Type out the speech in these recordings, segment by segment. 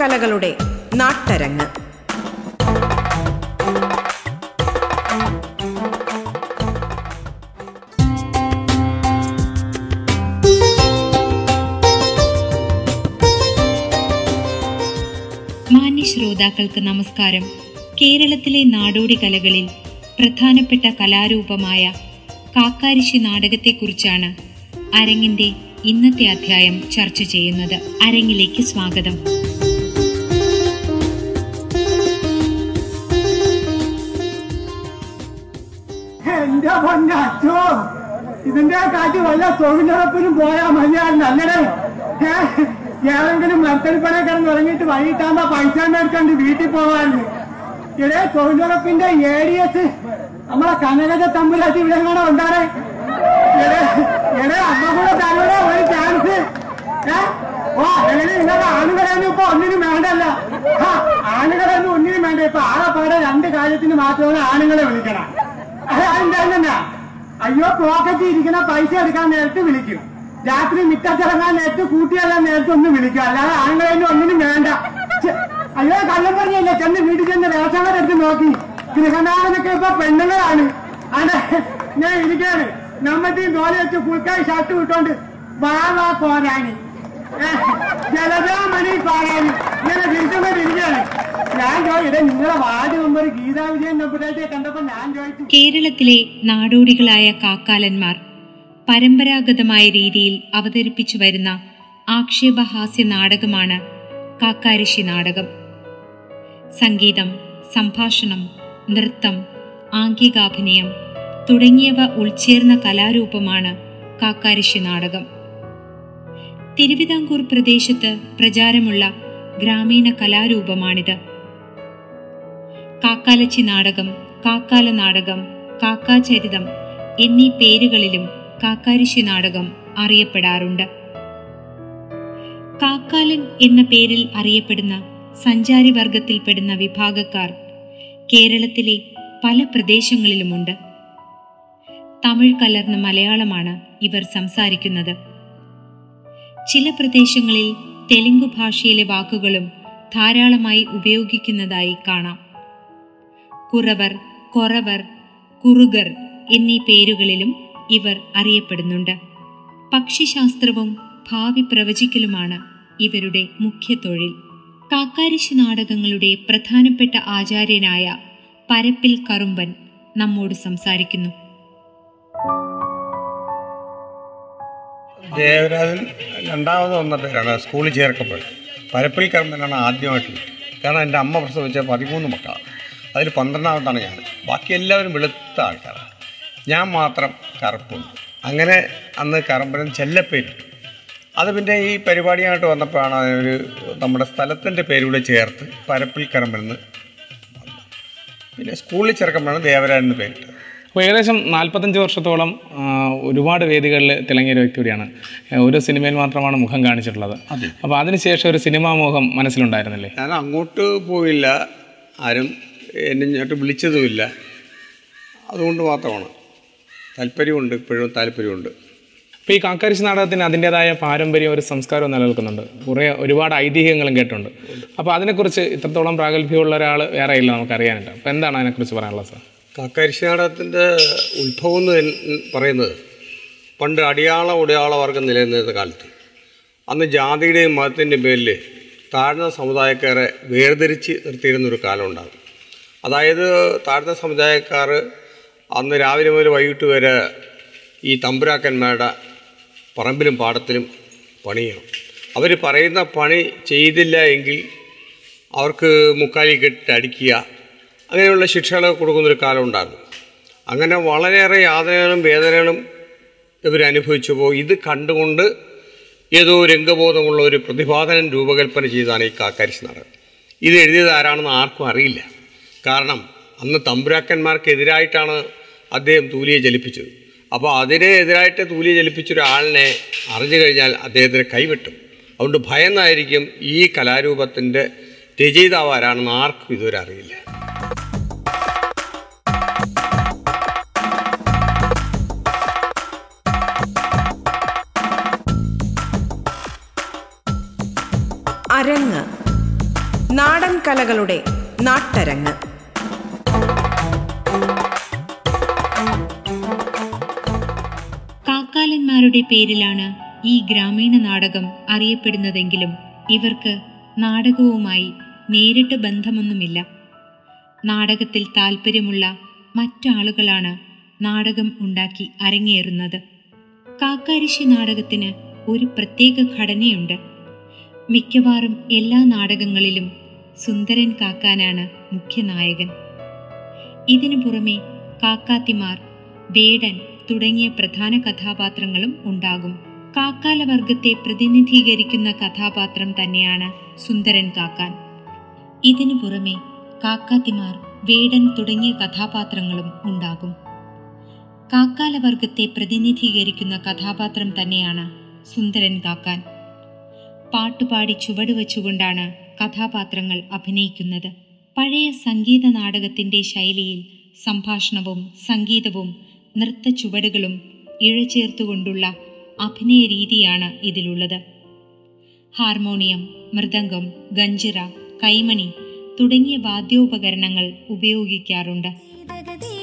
കലകളുടെ നാട്ടരങ്ങ്. മാന്യ ശ്രോതാക്കൾക്ക് നമസ്കാരം. കേരളത്തിലെ നാടോടി കലകളിൽ പ്രധാനപ്പെട്ട കലാരൂപമായ കാക്കാരിശി നാടകത്തെക്കുറിച്ചാണ് അരങ്ങിന്റെ ഇന്നത്തെ അധ്യായം ചർച്ച ചെയ്യുന്നത്. അരങ്ങിലേക്ക് സ്വാഗതം. പൊന്നോ ഇതിന്റെ കാറ്റ് വല്ല തൊഴിലുറപ്പിനും പോയാ മതിയായിരുന്നു. അങ്ങനെ ഏതെങ്കിലും നർത്തരിപ്പണ കിടന്ന് തുടങ്ങിയിട്ട് വൈകിട്ടാകുമ്പോ പൈസ മേടിക്കണ്ട് വീട്ടിൽ പോവായിരുന്നു. ഇവിടെ തൊഴിലുറപ്പിന്റെ എ ഡി എസ് നമ്മളെ കനകജ തമ്പുരാട്ടി ഇവിടെ എങ്ങനെ ഉണ്ടാറേ ഇവിടെ അമ്മ കൂടെ തരൂടെ ഒരു ചാൻസ് ഓ അങ്ങനെ ഇന്നലെ ആണുകളൊന്നും ഇപ്പൊ ഒന്നിനും വേണ്ടല്ല. ആണുകളൊന്നും ഒന്നിനും വേണ്ട. ഇപ്പൊ ആകെപ്പാടെ രണ്ട് കാര്യത്തിന് മാത്രമാണ് ആണുങ്ങളെ വിളിക്കണം. അതിന്റെ അതെന്താ അയ്യോ പോക്കറ്റ് ഇരിക്കുന്ന പൈസ എടുക്കാൻ നേരത്ത് വിളിക്കും. രാത്രി മിറ്റത്തിറങ്ങാൻ നേരത്ത് കൂട്ടിയെല്ലാം നേരത്തെ ഒന്ന് വിളിക്കും. അല്ലാതെ ആണുങ്ങളൊന്നും ഒന്നിനും വേണ്ട. അയ്യോ കള്ളം പറഞ്ഞല്ലേ? ചെന്ന് വീട്ടിൽ ചെന്ന് വേഷങ്ങളെടുത്ത് നോക്കി. ഗൃഹനാഥനൊക്കെ ഇപ്പൊ പെണ്ണുങ്ങളാണ്. അതെ ഞാൻ ഇരിക്കാണ് നമ്മത്തെ തോല വെച്ച് ഫുൾക്കായി ഷർട്ട് വിട്ടോണ്ട് വാ വാ പോരാനി. ജലജാമണി പാടാൻ ഇങ്ങനെ തിരിച്ചുകൊണ്ടിരിക്കുകയാണ് ഞാൻ ചോദിച്ചത് നിങ്ങളെ വാർഡ് മെമ്പർ ഗീതാ വിജയൻ നമ്പുരാട്ടിയെ കണ്ടപ്പോ ഞാൻ ചോദിച്ചു. കേരളത്തിലെ നാടോടികളായ കാക്കാലന്മാർ പരമ്പരാഗതമായ രീതിയിൽ അവതരിപ്പിച്ചു വരുന്ന ആക്ഷേപഹാസ്യ നാടകമാണ് കാക്കാരിശി നാടകം. സംഗീതം സംഭാഷണം നൃത്തം ആംഗികാഭിനയം തുടങ്ങിയവ ഉൾച്ചേർന്ന കലാരൂപമാണ് കാക്കാരിശി നാടകം. തിരുവിതാംകൂർ പ്രദേശത്ത് പ്രചാരമുള്ള ഗ്രാമീണ കലാരൂപമാണിത്. കാക്കാലച്ചി നാടകം കാക്കാല നാടകം കാക്കാചരിതം എന്നീ പേരുകളിലും കാക്കാരിശി നാടകം അറിയപ്പെടാറുണ്ട്. കാക്കാലൻ എന്ന പേരിൽ അറിയപ്പെടുന്ന സഞ്ചാരി വർഗത്തിൽപ്പെടുന്ന വിഭാഗക്കാർ കേരളത്തിലെ പല പ്രദേശങ്ങളിലുമുണ്ട്. തമിഴ് കലർന്ന മലയാളമാണ് ഇവർ സംസാരിക്കുന്നത്. ചില പ്രദേശങ്ങളിൽ തെലുങ്ക് ഭാഷയിലെ വാക്കുകളും ധാരാളമായി ഉപയോഗിക്കുന്നതായി കാണാം. കുറവർ കൊറവർ കുറുകർ എന്നീ പേരുകളിലും ഇവർ അറിയപ്പെടുന്നുണ്ട്. പക്ഷിശാസ്ത്രവും ഭാവി പ്രവചിക്കലുമാണ് ഇവരുടെ മുഖ്യ തൊഴിൽ. കാക്കാരിശി നാടകങ്ങളുടെ പ്രധാനപ്പെട്ട ആചാര്യനായ പരപ്പിൽ കറുമ്പൻ നമ്മോട് സംസാരിക്കുന്നു. ദേവരാജൻ രണ്ടാമത് വന്ന പേരാണ് സ്കൂളിൽ ചേർക്കപ്പോൾ പരപ്പിൽ കർമ്മനാണ് ആദ്യമായിട്ട് കാരണം എന്റെ അമ്മ പ്രസവിച്ച പതിമൂന്ന് മക്കളാണ്. അതിൽ പന്ത്രണ്ടാമത്താണ് ഞാൻ. ബാക്കി എല്ലാവരും വെളുത്ത ആൾക്കാരാണ്. ഞാൻ മാത്രം കറുപ്പുണ്ട്. അങ്ങനെ അന്ന് കറമ്പരൻ ചെല്ലപ്പേരിട്ടു. അത് പിന്നെ ഈ പരിപാടിയായിട്ട് വന്നപ്പോഴാണ് അതിനൊരു നമ്മുടെ സ്ഥലത്തിന്റെ പേരൂടെ ചേർത്ത് പരപ്പിൽ കറമ്പനെന്ന് പിന്നെ സ്കൂളിൽ ചേർക്കുമ്പോഴാണ് ദേവരാജൻ പേരിട്ട് അപ്പോൾ ഏകദേശം നാൽപ്പത്തഞ്ച് വർഷത്തോളം ഒരുപാട് വേദികളിൽ തിളങ്ങിയ ഒരു വ്യക്തി കൂടിയാണ്. ഒരു സിനിമയിൽ മാത്രമാണ് മുഖം കാണിച്ചിട്ടുള്ളത്. അപ്പോൾ അതിനുശേഷം ഒരു സിനിമാ മോഹം മനസ്സിലുണ്ടായിരുന്നില്ലേ? ഞാൻ അങ്ങോട്ട് പോയില്ല. ആരും എന്നെ ഇങ്ങോട്ട് വിളിച്ചതുമില്ല. അതുകൊണ്ട് മാത്രമാണ്. താല്പര്യമുണ്ട് ഇപ്പോഴും താല്പര്യമുണ്ട്. അപ്പോൾ ഈ കാക്കാരിശ് നാടകത്തിന് അതിന്റേതായ പാരമ്പര്യം ഒരു സംസ്കാരവും നിലനിൽക്കുന്നുണ്ട്. കുറേ ഒരുപാട് ഐതിഹ്യങ്ങളും കേട്ടുണ്ട് അപ്പോൾ അതിനെക്കുറിച്ച് ഇത്രത്തോളം പ്രാഗൽഭ്യമുള്ള ഒരാൾ വേറെ ഇല്ല നമുക്കറിയാനുണ്ട് അപ്പോൾ എന്താണ് അതിനെക്കുറിച്ച് പറയാനുള്ളത് സാർ? കാക്കാരിശി നാടകത്തിന്റെ ഉത്ഭവം എന്ന് പറയുന്നത് പണ്ട് അടിയാള ഉടയാള വർഗം നിലനിന്നിരുന്ന കാലത്ത്. അന്ന് ജാതിയുടെയും മതത്തിന്റെയും പേരിൽ താഴ്ന്ന സമുദായക്കാരെ വേർതിരിച്ച് നിർത്തിയിരുന്ന ഒരു കാലം ഉണ്ടാകും. അതായത് താഴ്ന്ന സമുദായക്കാർ അന്ന് രാവിലെ മുതൽ വൈകിട്ട് വരെ ഈ തമ്പുരാക്കന്മാരുടെ പറമ്പിലും പാടത്തിലും പണിയണം. അവർ പറയുന്ന പണി ചെയ്തില്ല എങ്കിൽ അവർക്ക് മുക്കാലി കെട്ടിട്ട് അടിക്കുക അങ്ങനെയുള്ള ശിക്ഷകളൊക്കെ കൊടുക്കുന്നൊരു കാലം ഉണ്ടായിരുന്നു അങ്ങനെ വളരെയേറെ യാതനകളും വേദനകളും ഇവർ അനുഭവിച്ചു പോകും. ഇത് കണ്ടുകൊണ്ട് ഏതോ രംഗബോധമുള്ള ഒരു പ്രതിപാദനം രൂപകൽപ്പന ചെയ്താണ് ഈ കാക്കാരിശ് നാടകം ഇത് എഴുതിയത് ആരാണെന്ന് ആർക്കും അറിയില്ല. കാരണം അന്ന് തമ്പുരാക്കന്മാർക്കെതിരായിട്ടാണ് അദ്ദേഹം തൂലിയെ ചലിപ്പിച്ചത് അപ്പോൾ അതിനെതിരായിട്ട് തൂലിയെ ചലിപ്പിച്ച ഒരാളിനെ അറിഞ്ഞു കഴിഞ്ഞാൽ അദ്ദേഹത്തിന് കൈവിട്ടും. അതുകൊണ്ട് ഭയന്നായിരിക്കും ഈ കലാരൂപത്തിന്റെ രചയിതാവ് ആരാണെന്ന് ആർക്കും ഇതുവരെ അറിയില്ല. കലകളുടെ നാട്ടരങ്ങ്. കാക്കാലന്മാരുടെ പേരിലാണ് ഈ ഗ്രാമീണ നാടകം അറിയപ്പെടുന്നതെങ്കിലും ഇവർക്ക് നാടകവുമായി നേരിട്ട് ബന്ധമൊന്നുമില്ല. നാടകത്തിൽ താല്പര്യമുള്ള മറ്റാളുകളാണ് നാടകം ഉണ്ടാക്കി അരങ്ങേറുന്നത്. കാക്കാരിശി നാടകത്തിന് ഒരു പ്രത്യേക ഘടനയുണ്ട്. മിക്കവാറും എല്ലാ നാടകങ്ങളിലും സുന്ദരൻ കാക്കാനാണ് മുഖ്യനായകൻ. ഇതിനു പുറമെ കാക്കാത്തിമാർ വേടൻ തുടങ്ങിയ പ്രധാന കഥാപാത്രങ്ങളും ഉണ്ടാകും. കാക്കാലവർഗത്തെ പ്രതിനിധീകരിക്കുന്ന കഥാപാത്രം തന്നെയാണ് സുന്ദരൻ കാക്കാൻ. ഇതിനു പുറമെ കാക്കാത്തിമാർ വേടൻ തുടങ്ങിയ കഥാപാത്രങ്ങളും ഉണ്ടാകും. കാക്കാലവർഗത്തെ പ്രതിനിധീകരിക്കുന്ന കഥാപാത്രം തന്നെയാണ് സുന്ദരൻ കാക്കാൻ. പാട്ടുപാടി ചുവടുവെച്ചുകൊണ്ടാണ് കഥാപാത്രങ്ങൾ അഭിനയിക്കുന്നത് പഴയ സംഗീത നാടകത്തിന്റെ ശൈലിയിൽ സംഭാഷണവും സംഗീതവും നൃത്ത ചുവടുകളും ഇഴചേർത്തുകൊണ്ടുള്ള അഭിനയ രീതിയാണ് ഇതിലുള്ളത് ഹാർമോണിയം മൃദംഗം ഗഞ്ചിറ കൈമണി തുടങ്ങിയ വാദ്യോപകരണങ്ങൾ ഉപയോഗിക്കാറുണ്ട് അങ്ങകലെ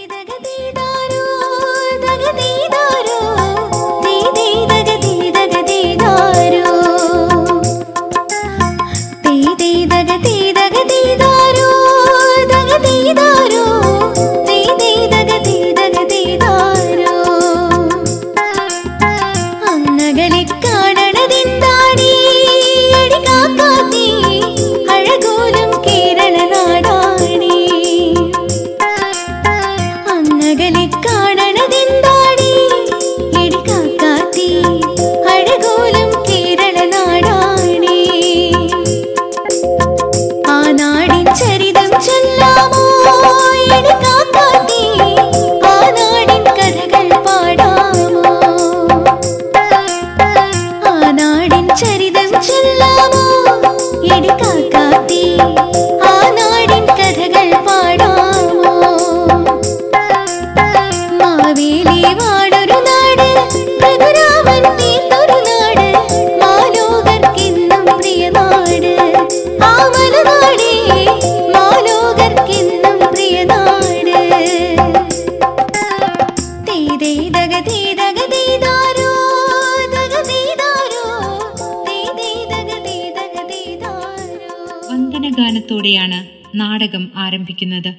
ആരംഭിക്കുന്നത്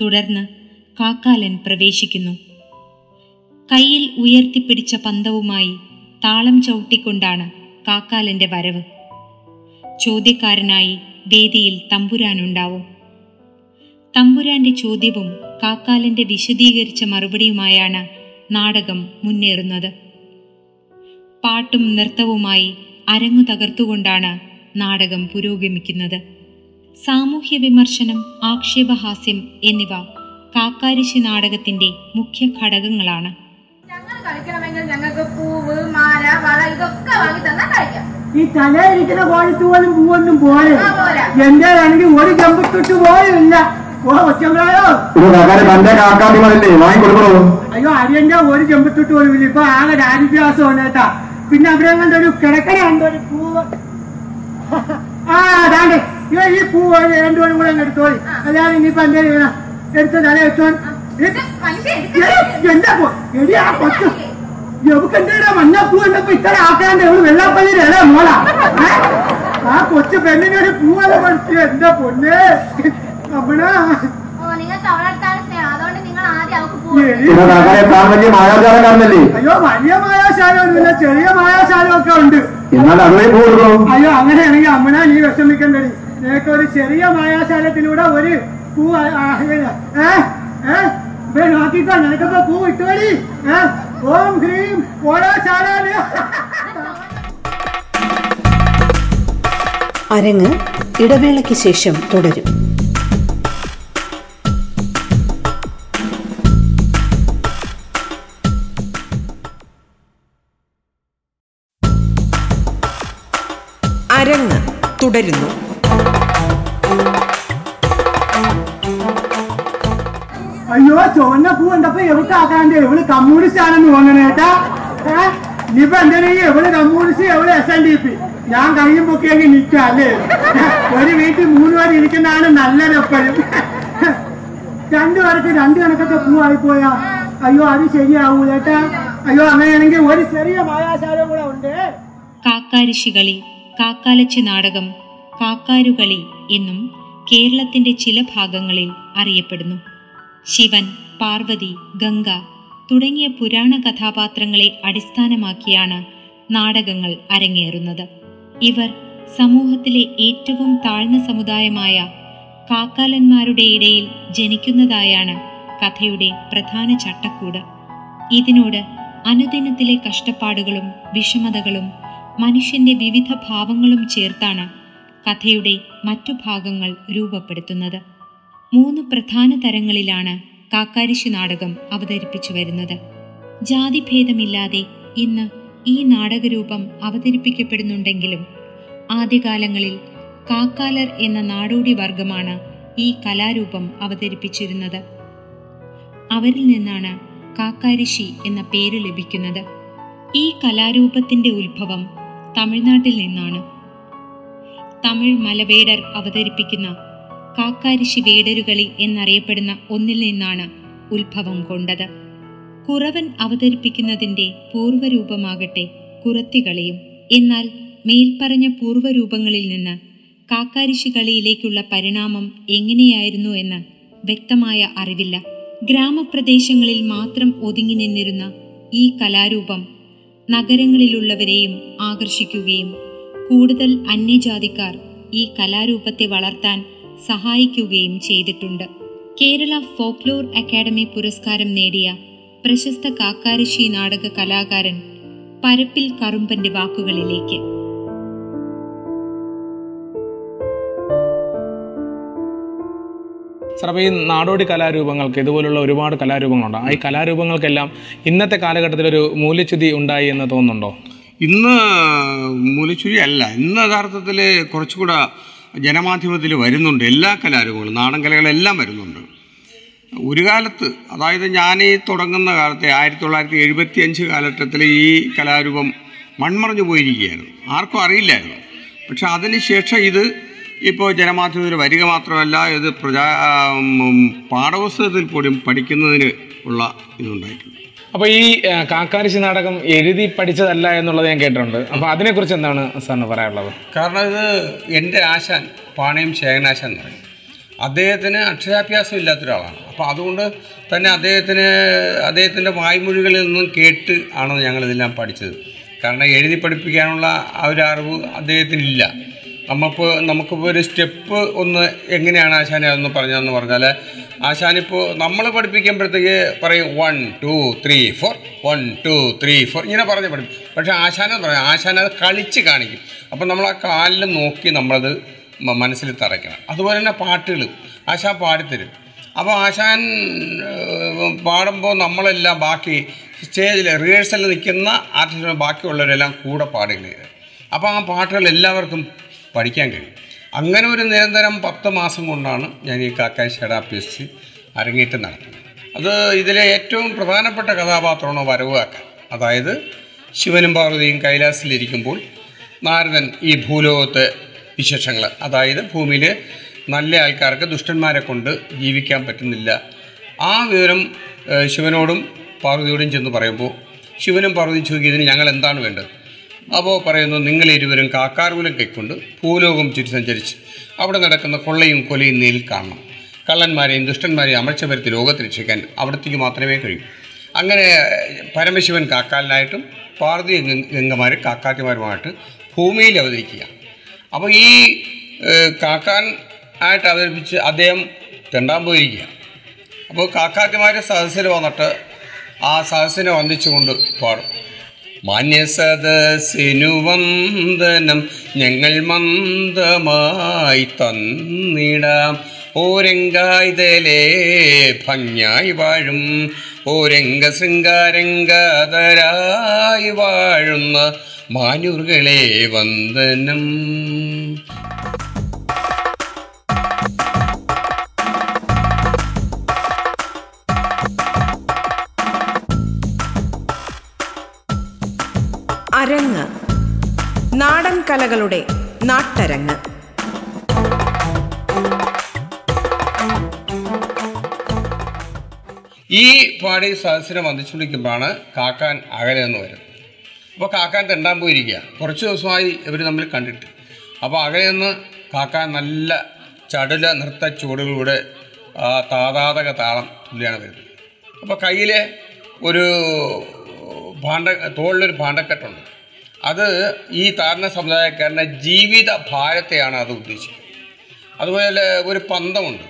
തുടർന്ന് കാക്കാലൻ പ്രവേശിക്കുന്നു. കയ്യിൽ ഉയർത്തിപ്പിടിച്ച പന്തവുമായി താളം ചവിട്ടിക്കൊണ്ടാണ് കാക്കാലന്റെ വരവ്. ചോദ്യക്കാരനായി വേദിയിൽ തമ്പുരാനുണ്ടാവും. തമ്പുരാന്റെ ചോദ്യവും കാക്കാലന്റെ വിശദീകരിച്ച മറുപടിയുമായാണ് നാടകം മുന്നേറുന്നത്. പാട്ടും നൃത്തവുമായി അരങ്ങു തകർത്തുകൊണ്ടാണ് നാടകം പുരോഗമിക്കുന്നത്. സാമൂഹ്യ വിമർശനം ആക്ഷേപഹാസ്യം എന്നിവ കാക്കാരിശി നാടകത്തിന്റെ മുഖ്യ ഘടകങ്ങളാണ്. ഞങ്ങൾ കളിക്കണമെങ്കിൽ ഞങ്ങൾക്ക് പൂവ് മാല വള ഇതൊക്കെ വാങ്ങി തന്നാൽ കളിക്കാം. ഈ തലയിരിക്കുന്ന കോഴിത്ത് പോലും പൂവൊന്നും പോലെ ഒരു പോലും ഇല്ല. അയ്യോ അരിയന്റെ ഒരു ചെമ്പത്തിട്ട് പോലും ഇല്ല. ഇപ്പൊ ആകെ രാജ്യഭ്യാസമാണ് കേട്ടാ. പിന്നെ അവിടെ കണ്ട ഒരു കിടക്കര ഉണ്ട് ഒരു പൂവ്? ആ അതാണ്ട്. അയ്യോ ഈ പൂ രണ്ടു രണ്ടുപേരും കൂടെ അങ്ങ് എടുത്തോളി. അല്ലാതെ ഇനിയിപ്പോ എന്തേ ചെയ്യണം എടുത്ത് തല വെച്ചോ എന്താ പോ. എടി ആ കൊച്ചു. എവക്ക് എന്താ മഞ്ഞപ്പൂ എന്നപ്പോ ഇത്ര ആക്കാണ്ട് എവിടെ വെള്ളപ്പള്ളിയുടെ ഇളയ മോളാ. ആ കൊച്ചു പെണ്ണിന് ഒരു പൂവല്ല പഠിച്ചു എന്താ പൊന്നെ. മായാജാലക്കാരനല്ലേ അയ്യോ വലിയ മായാശാലമൊന്നുമില്ല ചെറിയ മായാശാലൊക്കെ ഉണ്ട്. എന്നാൽ അയ്യോ അങ്ങനെയാണെങ്കിൽ അമ്മനാ നീ വിഷമിക്കണ്ടടി. നിനക്ക് ഒരു ചെറിയ മായാശാലത്തിലൂടെ ഒരു പൂ ഏ നോക്കിക്കോ നിനക്കിപ്പോ പൂ ഇട്ടുവടി. ഏ? ഓം ഹ്രീം ഓരോ ശാല അരങ്ങ് ഇടവേളയ്ക്ക് ശേഷം തുടരും. അരങ്ങ് തുടരുന്നു. അയ്യോ ചുവന്ന പൂ എന്തപ്പോ എവിടെ ആക്കാണ്ട് എവൾ കമ്മ്യൂണിസ്റ്റ് ആണെന്ന് തോന്നണേ കേട്ടാ ഏ? ഇനിയിപ്പോ എവൾ കമ്മ്യൂണിസ്റ്റ് എവൾ എസ് എൻ ഡി പി ഞാൻ കയ്യും പൊക്കിയെങ്കിൽ നിൽക്കാം അല്ലേ? ഒരു വീട്ടിൽ മൂന്ന് പേര് ഇരിക്കുന്നതാണ് നല്ലത് എപ്പോഴും. രണ്ടു പേർക്ക് രണ്ട് കണക്കത്തെ പൂവായി പോയാ. അയ്യോ അത് ശരിയാവൂ ചേട്ടാ അയ്യോ അങ്ങനെയാണെങ്കിൽ ഒരു ചെറിയ മായാശാലം കൂടെ ഉണ്ട്. കാക്കാരിശികളി കാക്കാലച്ചി നാടകം കാക്കാരുകളി എന്നും കേരളത്തിന്റെ ചില ഭാഗങ്ങളിൽ അറിയപ്പെടുന്നു. ശിവൻ പാർവതി ഗംഗ തുടങ്ങിയ പുരാണ കഥാപാത്രങ്ങളെ അടിസ്ഥാനമാക്കിയാണ് നാടകങ്ങൾ അരങ്ങേറുന്നത്. ഇവർ സമൂഹത്തിലെ ഏറ്റവും താഴ്ന്ന സമുദായമായ കാക്കാലന്മാരുടെ ഇടയിൽ ജനിക്കുന്നതായാണ് കഥയുടെ പ്രധാന ചട്ടക്കൂട്. ഇതിനോട് അനുദിനത്തിലെ കഷ്ടപ്പാടുകളും വിഷമതകളും മനുഷ്യന്റെ വിവിധ ഭാവങ്ങളും ചേർത്താണ് കഥയുടെ മറ്റു ഭാഗങ്ങൾ രൂപപ്പെടുത്തുന്നത്. മൂന്ന് പ്രധാന തരങ്ങളിലാണ് കാക്കാരിശി നാടകം അവതരിപ്പിച്ചു വരുന്നത്. ജാതിഭേദമില്ലാതെ ഇന്ന് ഈ നാടകരൂപം അവതരിപ്പിക്കപ്പെടുന്നുണ്ടെങ്കിലും ആദ്യകാലങ്ങളിൽ കാക്കാലർ എന്ന നാടോടി വർഗമാണ് ഈ കലാരൂപം അവതരിപ്പിച്ചിരുന്നത്. അവരിൽ നിന്നാണ് കാക്കാരിശി എന്ന പേര് ലഭിക്കുന്നത്. ഈ കലാരൂപത്തിന്റെ ഉത്ഭവം തമിഴ്നാട്ടിൽ നിന്നാണ്. തമിഴ് മലവേടർ അവതരിപ്പിക്കുന്ന കാക്കാരിശി വേടരുകളി എന്നറിയപ്പെടുന്ന ഒന്നിൽ നിന്നാണ് ഉത്ഭവം കൊണ്ടത്. കുറവൻ അവതരിപ്പിക്കുന്നതിന്റെ പൂർവരൂപമാകട്ടെ കുറത്തികളിയും. എന്നാൽ മേൽപ്പറഞ്ഞ പൂർവരൂപങ്ങളിൽ നിന്ന് കാക്കാരിശി കളിയിലേക്കുള്ള പരിണാമം എങ്ങനെയായിരുന്നു എന്ന് വ്യക്തമായ അറിവില്ല. ഗ്രാമപ്രദേശങ്ങളിൽ മാത്രം ഒതുങ്ങി നിന്നിരുന്ന ഈ കലാരൂപം നഗരങ്ങളിലുള്ളവരെയും ആകർഷിക്കുകയും കൂടുതൽ അന്യജാതിക്കാർ ഈ കലാരൂപത്തെ വളർത്താൻ സഹായിക്കുകയും ചെയ്തിട്ടുണ്ട്. കേരള ഫോക്ലോർ അക്കാദമി പുരസ്കാരം നേടിയ പ്രശസ്ത കാക്കാരശ്ശി നാടക കലാകാരൻ പരപ്പിൽ കറുമ്പന്റെ വാക്കുകളിലേക്ക്. സാർ അപ്പോൾ ഈ നാടോടി കലാരൂപങ്ങൾക്ക് ഇതുപോലുള്ള ഒരുപാട് കലാരൂപങ്ങളുണ്ട്. ആ ഈ കലാരൂപങ്ങൾക്കെല്ലാം ഇന്നത്തെ കാലഘട്ടത്തിൽ ഒരു മൂല്യച്യുതി ഉണ്ടായി എന്ന് തോന്നുന്നുണ്ടോ? ഇന്ന് മൂലച്ചുരി അല്ല. ഇന്ന് യഥാർത്ഥത്തിൽ കുറച്ചുകൂടെ ജനമാധ്യമത്തിൽ വരുന്നുണ്ട് എല്ലാ കലാരൂപങ്ങളും നാടൻ കലകളെല്ലാം വരുന്നുണ്ട്. ഒരു കാലത്ത് അതായത് ഞാൻ ഈ തുടങ്ങുന്ന കാലത്തെ ആയിരത്തി തൊള്ളായിരത്തി എഴുപത്തി അഞ്ച് കാലഘട്ടത്തിൽ ഈ കലാരൂപം മൺമറഞ്ഞു പോയിരിക്കുകയായിരുന്നു. ആർക്കും അറിയില്ലായിരുന്നു. പക്ഷെ അതിനുശേഷം ഇത് ഇപ്പോൾ ജനമാധ്യമത്തിൽ വരിക മാത്രമല്ല ഇത് പ്രജാ പാഠപുസ്തകത്തിൽ പോലും പഠിക്കുന്നതിന് ഉള്ള ഇതുണ്ടായിട്ടുണ്ട്. അപ്പോൾ ഈ കാക്കാരിശി നാടകം എഴുതി പഠിച്ചതല്ല എന്നുള്ളത് ഞാൻ കേട്ടിട്ടുണ്ട്. അപ്പോൾ അതിനെക്കുറിച്ച് എന്താണ് സാറിന് പറയാനുള്ളത്? കാരണം ഇത് എന്റെ ആശാൻ പാണയം ശേഖനാശാൻ എന്ന് പറയും. അദ്ദേഹത്തിന് അക്ഷരാഭ്യാസം ഇല്ലാത്ത ഒരാളാണ് അപ്പോൾ അതുകൊണ്ട് തന്നെ അദ്ദേഹത്തിന് അദ്ദേഹത്തിന്റെ വായ്മൊഴികളിൽ നിന്നും കേട്ട് ആണ് ഞങ്ങൾ ഇതെല്ലാം പഠിച്ചത്. കാരണം എഴുതി പഠിപ്പിക്കാനുള്ള ആ ഒരു അറിവ് അദ്ദേഹത്തിനില്ല. നമ്മളിപ്പോൾ നമുക്കിപ്പോൾ ഒരു സ്റ്റെപ്പ് ഒന്ന് എങ്ങനെയാണ് ആശാനെ അതൊന്ന് പറഞ്ഞതെന്ന് പറഞ്ഞാൽ ആശാനിപ്പോൾ നമ്മൾ പഠിപ്പിക്കുമ്പോഴത്തേക്ക് പറയും one two three four one two three four ഇങ്ങനെ പറഞ്ഞ് പഠിപ്പിക്കും. പക്ഷേ ആശാന പറയാം ആശാന അത് കളിച്ച് കാണിക്കും. അപ്പം നമ്മൾ ആ കാലിൽ നോക്കി നമ്മളത് മനസ്സിൽ തറയ്ക്കണം. അതുപോലെ തന്നെ പാട്ടുകൾ ആശാൻ പാടിത്തരും. അപ്പോൾ ആശാൻ പാടുമ്പോൾ നമ്മളെല്ലാം ബാക്കി സ്റ്റേജിൽ റിഹേഴ്സലിൽ നിൽക്കുന്ന ആർട്ടിസ്റ്റുകൾ ബാക്കിയുള്ളവരെല്ലാം കൂടെ പാടുകയാണ് അപ്പോൾ ആ പാട്ടുകൾ എല്ലാവർക്കും പഠിക്കാൻ കഴിയും. അങ്ങനെ ഒരു നിരന്തരം പത്ത് മാസം കൊണ്ടാണ് ഞാൻ ഈ കാക്കാശ്ശേട അഭ്യസിച്ച് അരങ്ങേറ്റം നടത്തുന്നത്. അത് ഇതിലെ ഏറ്റവും പ്രധാനപ്പെട്ട കഥാപാത്രമാണ് വരവുകാക്കൻ അതായത് ശിവനും പാർവതിയും കൈലാസിലിരിക്കുമ്പോൾ നാരദൻ ഈ ഭൂലോകത്തെ വിശേഷങ്ങൾ അതായത് ഭൂമിയിൽ നല്ല ആൾക്കാർക്ക് ദുഷ്ടന്മാരെ കൊണ്ട് ജീവിക്കാൻ പറ്റുന്നില്ല. ആ വിവരം ശിവനോടും പാർവതിയോടും ചെന്ന് പറയുമ്പോൾ ശിവനും പാർവതിയും ചോദിക്കും ഇതിന് ഞങ്ങൾ എന്താണ് വേണ്ടത്? അപ്പോൾ പറയുന്നു നിങ്ങൾ ഇരുവരും കാക്കാർകുലം കൈക്കൊണ്ട് ഭൂലോകം ചുറ്റി സഞ്ചരിച്ച് അവിടെ നടക്കുന്ന കൊള്ളയും കൊലയും നീൽ കാണണം. കള്ളന്മാരെയും ദുഷ്ടന്മാരെയും അമർച്ച വരുത്തി ലോകത്ത് രക്ഷിക്കാൻ അവിടത്തേക്ക് മാത്രമേ കഴിയൂ. അങ്ങനെ പരമശിവൻ കാക്കാലിനായിട്ടും പാർവതി ഗംഗ- ഗംഗമാർ കാക്കാത്തിമാരുമായിട്ട് ഭൂമിയിൽ അവതരിക്കുക. അപ്പോൾ ഈ കാക്കാൻ ആയിട്ട് അവതരിപ്പിച്ച് അദ്ദേഹം തെണ്ടാൻ പോയിരിക്കുക. അപ്പോൾ കാക്കാത്തിമാരെ സദസ്സിൽ വന്നിട്ട് ആ സദസ്സിനെ വന്ദിച്ചുകൊണ്ട് പാടും മാന്യസദസ്സിനു വന്ദനം ഞങ്ങൾ മന്ദമായി തന്നിടാം. ഓരങ്കായ്തലേ ഭംഗിയായി വാഴും. ഓരംഗ ശൃംഗാരംഗതരായി വാഴുന്ന മാനൂറുകളെ വന്ദനം. കലകളുടെ നാട്ടരങ്ങ്. ഈ പാടി സദസ്സിനെ വന്നിച്ചുകൊണ്ടിരിക്കുമ്പോഴാണ് കാക്കാൻ അകലെ നിന്ന് വരുന്നത്. അപ്പോൾ കാക്കാൻ തെണ്ടാൻ പോയിരിക്കുക. കുറച്ച് ദിവസമായി ഇവർ തമ്മിൽ കണ്ടിട്ട്. അപ്പോൾ അകലെ നിന്ന് കാക്കാൻ നല്ല ചടുല നൃത്ത ചുവടുകളിലൂടെ താതാതക താളം തുല്യാണ് വരുന്നത്. അപ്പോൾ കയ്യിൽ ഒരു ഭാണ്ഡ തോളിലൊരു ഭാണ്ഡക്കെട്ടുണ്ട്. അത് ഈ താരണ സമുദായക്കാരന്റെ ജീവിത ഭാരത്തെയാണ് അത് ഉദ്ദേശിക്കുന്നത് അതുപോലെ ഒരു പന്തമുണ്ട്.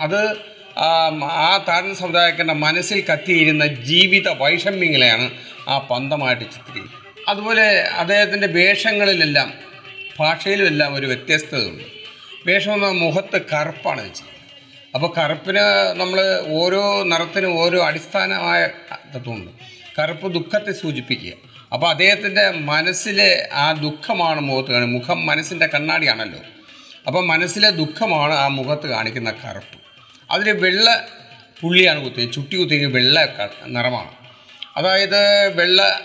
അത് ആ ആ താഴ്ന്ന സമുദായക്കാരന്റെ മനസ്സിൽ കത്തിയിരുന്ന ജീവിത വൈഷമ്യങ്ങളെയാണ് ആ പന്തമായിട്ട് ചിത്രീകരിക്കുന്നത്. അതുപോലെ അദ്ദേഹത്തിന്റെ വേഷങ്ങളിലെല്ലാം ഭാഷയിലുമെല്ലാം ഒരു വ്യത്യസ്തതയുണ്ട്. വേഷം എന്ന മുഖത്ത് കറുപ്പാണ് വെച്ചത് അപ്പോൾ കറുപ്പിന് നമ്മൾ ഓരോ നിറത്തിനും ഓരോ അടിസ്ഥാനമായ തത്വമുണ്ട്. കറുപ്പ് ദുഃഖത്തെ സൂചിപ്പിക്കുക. അപ്പോൾ അദ്ദേഹത്തിന്റെ മനസ്സിലെ ആ ദുഃഖമാണ് മുഖത്ത് കാണുന്നത്. മുഖം മനസ്സിന്റെ കണ്ണാടിയാണല്ലോ. അപ്പോൾ മനസ്സിലെ ദുഃഖമാണ് ആ മുഖത്ത് കാണിക്കുന്ന കറുപ്പ്. അതിൽ വെള്ള പുള്ളിയാണ് കുത്തിയത് ചുട്ടി കുത്തിയ വെള്ള നിറമാണ്. അതായത് വെള്ള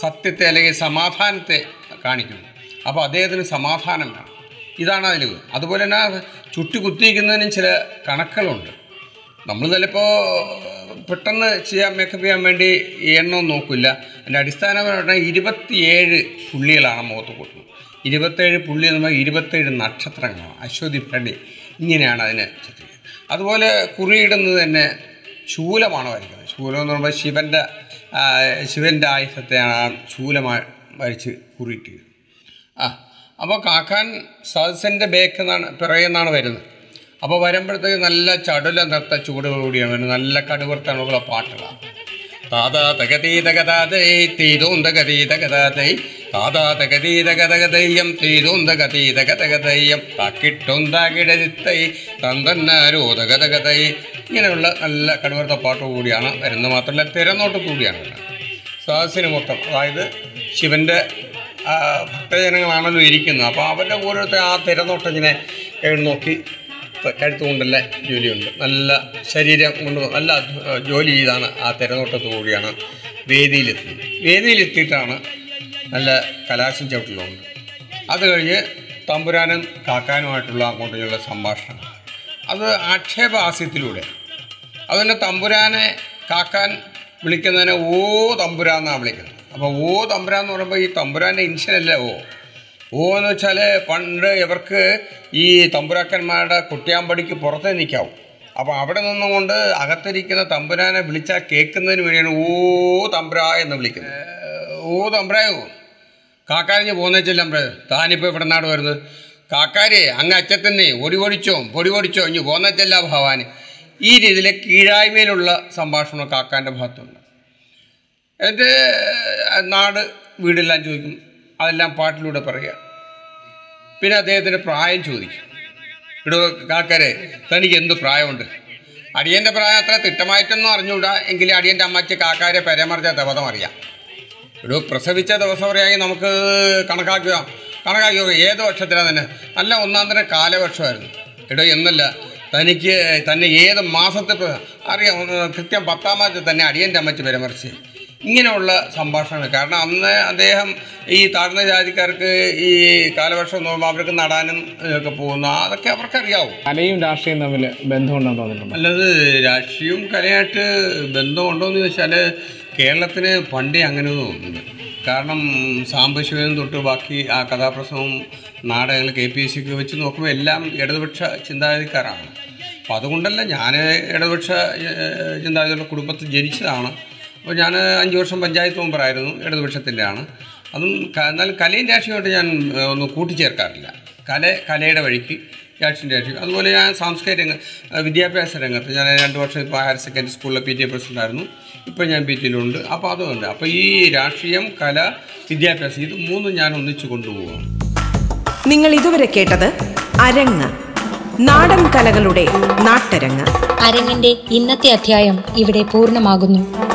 സത്യത്തെ അല്ലെങ്കിൽ സമാധാനത്തെ കാണിക്കുന്നു. അപ്പോൾ അദ്ദേഹത്തിന് സമാധാനം വേണം. ഇതാണ് അതിൽ അതുപോലെ തന്നെ ചുട്ടി കുത്തിയിരിക്കുന്നതിനും ചില കണക്കുകളുണ്ട്. നമ്മൾ ചിലപ്പോൾ പെട്ടെന്ന് ചെയ്യാൻ മേക്കപ്പ് ചെയ്യാൻ വേണ്ടി എണ്ണം നോക്കില്ല. അതിന്റെ അടിസ്ഥാനപരമായിട്ട് ഇരുപത്തിയേഴ് പുള്ളികളാണ് മുഖത്ത് കൂട്ടുന്നത്. ഇരുപത്തേഴ് പുള്ളി എന്ന് പറഞ്ഞാൽ ഇരുപത്തേഴ് നക്ഷത്രങ്ങളാണ്. അശ്വതി ഭരണി ഇങ്ങനെയാണ് അതിന് ചിത്രീകരിക്കുന്നത്. അതുപോലെ കുറിയിടുന്നത് തന്നെ ശൂലമാണ് വരയ്ക്കുന്നത്. ശൂലം എന്ന് പറയുമ്പോൾ ശിവന്റെ ശിവന്റെ ആയുധത്തെയാണ് ആ ശൂലമായി വരച്ച് കുറിയിട്ടത് ആ അപ്പോൾ കാക്കാൻ സദസ്സിന്റെ ബേക്ക് എന്നാണ് പിറയെന്നാണ് വരുന്നത്. അപ്പോൾ വരുമ്പോഴത്തേക്ക് നല്ല ചടുല നൃത്ത ചൂടോടുകൂടിയാണ് വരുന്നത്. നല്ല കടുവർത്തണമുള്ള പാട്ടുകളാണ് താതാ തകതീതകതാതൈ തീതോന്തകതീതകതാതൈ താതാ തകതീതകതകതയ്യം തീതോന്തകതീതകതകതയ്യം താക്കിട്ടൊന്താകിടതിത്തൈ തന്തന്നാരോതകതകതൈ ഇങ്ങനെയുള്ള നല്ല കടുവർത്ത പാട്ട് കൂടിയാണ് വരുന്നത്. മാത്രമല്ല തിരനോട്ട് കൂടിയാണ് സദസ്സിന് മൊത്തം അതായത് ശിവന്റെ ഭക്തജനങ്ങളാണല്ലോ ഇരിക്കുന്നത്. അപ്പോൾ അവരുടെ ഓരോരുത്തർ ആ തിരനോട്ടം ഇങ്ങനെ നോക്കി ത- കഴുത്ത് കൊണ്ടല്ല ജോലിയുണ്ട്. നല്ല ശരീരം കൊണ്ട് നല്ല ജോലി ചെയ്താണ് ആ തിരനോട്ടത്തു കൂടിയാണ് വേദിയിലെത്തുന്നത്. വേദിയിലെത്തിയിട്ടാണ് നല്ല കലാശം ചവിട്ടിലുണ്ട് അത് കഴിഞ്ഞ് തമ്പുരാനും കാക്കാനുമായിട്ടുള്ള അങ്ങോട്ടുള്ള സംഭാഷണം. അത് ആക്ഷേപഹാസ്യത്തിലൂടെ അതുതന്നെ തമ്പുരാനെ കാക്കാൻ വിളിക്കുന്നതിനെ ഓ തമ്പുരാന്നാണ് വിളിക്കുന്നത്. അപ്പോൾ ഓ തമ്പുരാൻ എന്ന് പറയുമ്പോൾ ഈ തമ്പുരാന്റെ ഇൻഷനല്ലേ ഓ? ഓ എന്ന് വെച്ചാൽ പണ്ട് ഇവർക്ക് ഈ തമ്പുരാക്കന്മാരുടെ കുട്ടിയാമ്പടിക്ക് പുറത്തേ നിൽക്കാവും. അപ്പോൾ അവിടെ നിന്നുകൊണ്ട് അകത്തിരിക്കുന്ന തമ്പുരാനെ വിളിച്ചാൽ കേൾക്കുന്നതിന് വേണ്ടിയാണ് ഓ തമ്പുരാ എന്ന് വിളിക്കുന്നത്. ഓ തമ്പുരായോ കാക്കാരിഞ്ഞ് പോന്നേച്ചെല്ലാം താനിപ്പോൾ ഇവിടെ നാട് വരുന്നത്? കാക്കാരെ അങ്ങ് അച്ചത്തന്നെ ഒടി പൊടിച്ചോ പൊടി പൊടിച്ചോ ഇനി പോകുന്ന വെച്ചല്ല ഈ രീതിയിലെ കീഴായ്മയിലുള്ള സംഭാഷണം കാക്കാന്റെ ഭാഗത്തുണ്ട്. എന്നിട്ട് നാട് വീടെല്ലാം ചോദിക്കും. അതെല്ലാം പാട്ടിലൂടെ പറയുക. പിന്നെ അദ്ദേഹത്തിന്റെ പ്രായം ചോദിക്കും. ഇവിടെ ആൾക്കാരെ തനിക്ക് എന്ത് പ്രായമുണ്ട്? അടിയന്റെ പ്രായം അത്ര തിട്ടമായിട്ടൊന്നും അറിഞ്ഞുകൂടാ എങ്കിലും അടിയന്റെ അമ്മയ്ക്ക് കാക്കാരെ പരമർജ ദിവസം അറിയാം. ഒരു പ്രസവിച്ച ദിവസം പറയുകയാണെങ്കിൽ നമുക്ക് കണക്കാക്കുക കണക്കാക്കുക ഏത് വർഷത്തിലാണ് തന്നെ? നല്ല ഒന്നാം തരം കാലവർഷമായിരുന്നു. ഇടോ എന്നല്ല തനിക്ക് തന്നെ ഏത് മാസത്തെ അറിയാം കൃത്യം പത്താം മാസത്തിൽ തന്നെ അടിയന്റെ അമ്മച്ച് പരാമർശിച്ച് ഇങ്ങനെയുള്ള സംഭാഷണങ്ങൾ. കാരണം അന്ന് അദ്ദേഹം ഈ താഴ്ന്ന ജാതിക്കാർക്ക് ഈ കാലവർഷം എന്ന് പറയുമ്പോൾ അവർക്ക് നടാനും ഒക്കെ പോകുന്ന അതൊക്കെ അവർക്കറിയാവും കലയും രാഷ്ട്രീയം തമ്മിൽ ബന്ധമുണ്ടെന്ന് തോന്നിയിട്ടുണ്ട്? അല്ലത് രാഷ്ട്രീയവും കലയായിട്ട് ബന്ധമുണ്ടോ എന്ന് ചോദിച്ചാൽ കേരളത്തിന് പണ്ടേ അങ്ങനെ തോന്നുന്നുണ്ട് കാരണം സാമ്പശിവനും തൊട്ട് ബാക്കി ആ കഥാപ്രസവം നാടകങ്ങൾ കെ പി എസ് സിക്ക് വെച്ച് നോക്കുമ്പോൾ എല്ലാം ഇടതുപക്ഷ ചിന്താഗതിക്കാരാണ്. അപ്പോൾ അതുകൊണ്ടല്ല ഞാൻ ഇടതുപക്ഷ ചിന്താഗതിയുടെ കുടുംബത്തിൽ ജനിച്ചതാണ്. അപ്പോൾ ഞാൻ അഞ്ച് വർഷം പഞ്ചായത്ത് മെമ്പറായിരുന്നു ഇടതുപക്ഷത്തിന്റെ ആണ് അതും എന്നാൽ കലയും രാഷ്ട്രീയമായിട്ട് ഞാൻ ഒന്നും കൂട്ടിച്ചേർക്കാറില്ല. കല കലയുടെ വഴിക്ക് രാഷ്ട്രീയ രാഷ്ട്രീയം അതുപോലെ ഞാൻ സാംസ്കാരിക രംഗ വിദ്യാഭ്യാസ രംഗത്ത് ഞാൻ രണ്ട് വർഷം ഇപ്പോൾ ഹയർ സെക്കൻഡറി സ്കൂളിലെ പി ടി എ പ്രസിഡന്റായിരുന്നു ഇപ്പോൾ ഞാൻ പി ടിയിലുണ്ട് അപ്പോൾ അതുകൊണ്ട് അപ്പോൾ ഈ രാഷ്ട്രീയം കല വിദ്യാഭ്യാസം ഇത് മൂന്നും ഞാൻ ഒന്നിച്ചു കൊണ്ടുപോകും നിങ്ങൾ ഇതുവരെ കേട്ടത് അരങ്ങ്. നാടൻ കലകളുടെ നാട്ടരങ്ങ്. അരങ്ങിന്റെ ഇന്നത്തെ അധ്യായം ഇവിടെ പൂർണമാകുന്നു.